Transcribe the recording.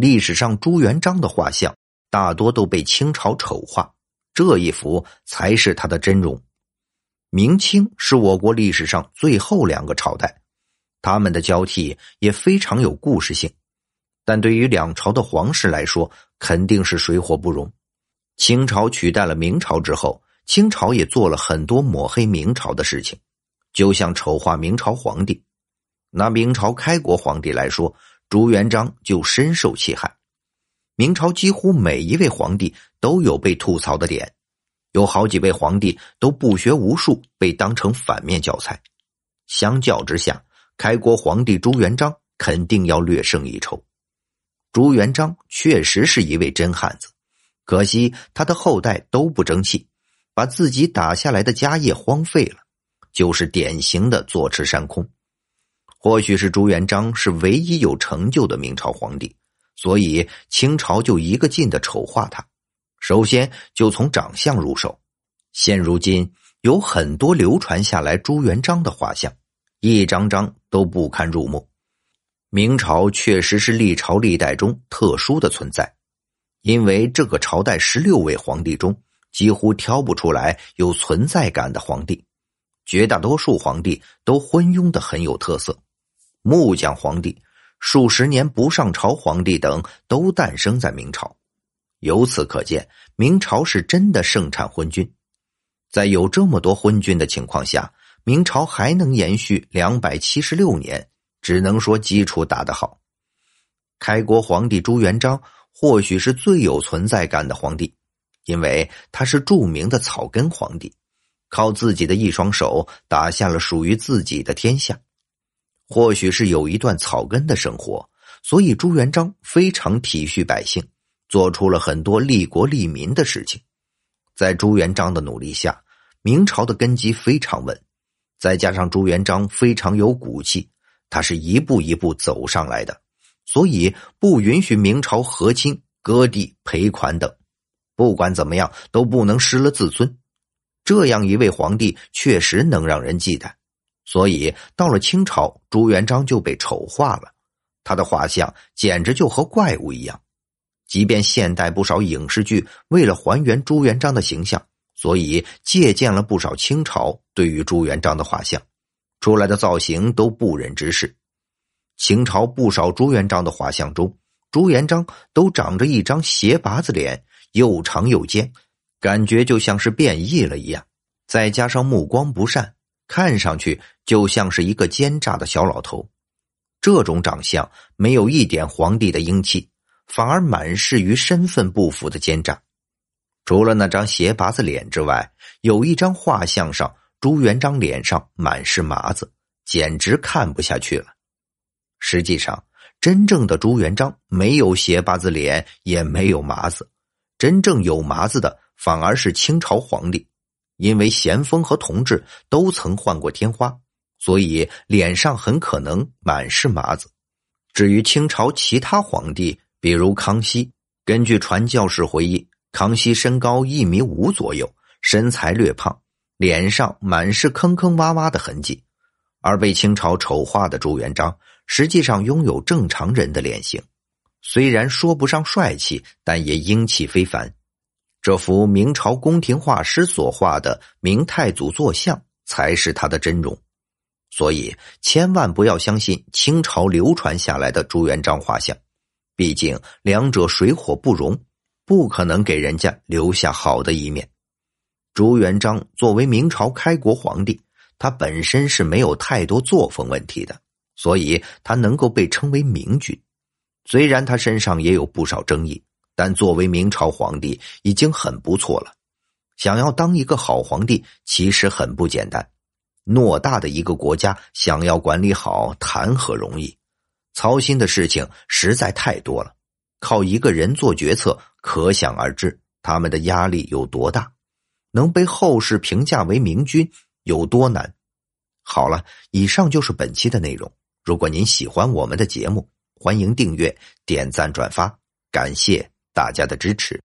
历史上朱元璋的画像大多都被清朝丑化，这一幅才是他的真容。明清是我国历史上最后两个朝代，他们的交替也非常有故事性，但对于两朝的皇室来说，肯定是水火不容。清朝取代了明朝之后，清朝也做了很多抹黑明朝的事情，就像丑化明朝皇帝。拿明朝开国皇帝来说，朱元璋就深受其害。明朝几乎每一位皇帝都有被吐槽的点。有好几位皇帝都不学无术，被当成反面教材。相较之下，开国皇帝朱元璋肯定要略胜一筹。朱元璋确实是一位真汉子，可惜他的后代都不争气，把自己打下来的家业荒废了，就是典型的坐吃山空。或许是朱元璋是唯一有成就的明朝皇帝，所以清朝就一个劲的丑化他。首先就从长相入手，现如今有很多流传下来朱元璋的画像，一张张都不堪入目。明朝确实是历朝历代中特殊的存在，因为这个朝代十六位皇帝中几乎挑不出来有存在感的皇帝，绝大多数皇帝都昏庸的很有特色。木匠皇帝、数十年不上朝皇帝等都诞生在明朝。由此可见，明朝是真的盛产昏君。在有这么多昏君的情况下，明朝还能延续两百七十六年，只能说基础打得好。开国皇帝朱元璋或许是最有存在感的皇帝，因为他是著名的草根皇帝，靠自己的一双手打下了属于自己的天下。或许是有一段草根的生活，所以朱元璋非常体恤百姓。做出了很多利国利民的事情，在朱元璋的努力下，明朝的根基非常稳。再加上朱元璋非常有骨气，他是一步一步走上来的，所以不允许明朝和亲、割地、赔款等。不管怎么样，都不能失了自尊。这样一位皇帝确实能让人忌惮，所以到了清朝，朱元璋就被丑化了。他的画像简直就和怪物一样。即便现代不少影视剧为了还原朱元璋的形象，所以借鉴了不少清朝对于朱元璋的画像，出来的造型都不忍直视。清朝不少朱元璋的画像中，朱元璋都长着一张斜拔子脸，又长又尖，感觉就像是变异了一样。再加上目光不善，看上去就像是一个奸诈的小老头。这种长相没有一点皇帝的英气。反而满是与身份不符的奸诈。除了那张斜拔子脸之外，有一张画像上，朱元璋脸上满是麻子，简直看不下去了。实际上，真正的朱元璋没有斜拔子脸，也没有麻子，真正有麻子的反而是清朝皇帝，因为咸丰和同治都曾换过天花，所以脸上很可能满是麻子。至于清朝其他皇帝，比如康熙，根据传教士回忆，康熙身高一米五左右，身材略胖，脸上满是坑坑洼洼的痕迹；而被清朝丑化的朱元璋，实际上拥有正常人的脸型，虽然说不上帅气，但也英气非凡。这幅明朝宫廷画师所画的明太祖坐像，才是他的真容。所以，千万不要相信清朝流传下来的朱元璋画像。毕竟两者水火不容，不可能给人家留下好的一面。朱元璋作为明朝开国皇帝，他本身是没有太多作风问题的，所以他能够被称为明君。虽然他身上也有不少争议，但作为明朝皇帝已经很不错了。想要当一个好皇帝，其实很不简单。偌大的一个国家，想要管理好，谈何容易？操心的事情实在太多了，靠一个人做决策，可想而知他们的压力有多大，能被后世评价为明君有多难。好了，以上就是本期的内容。如果您喜欢我们的节目，欢迎订阅、点赞、转发，感谢大家的支持。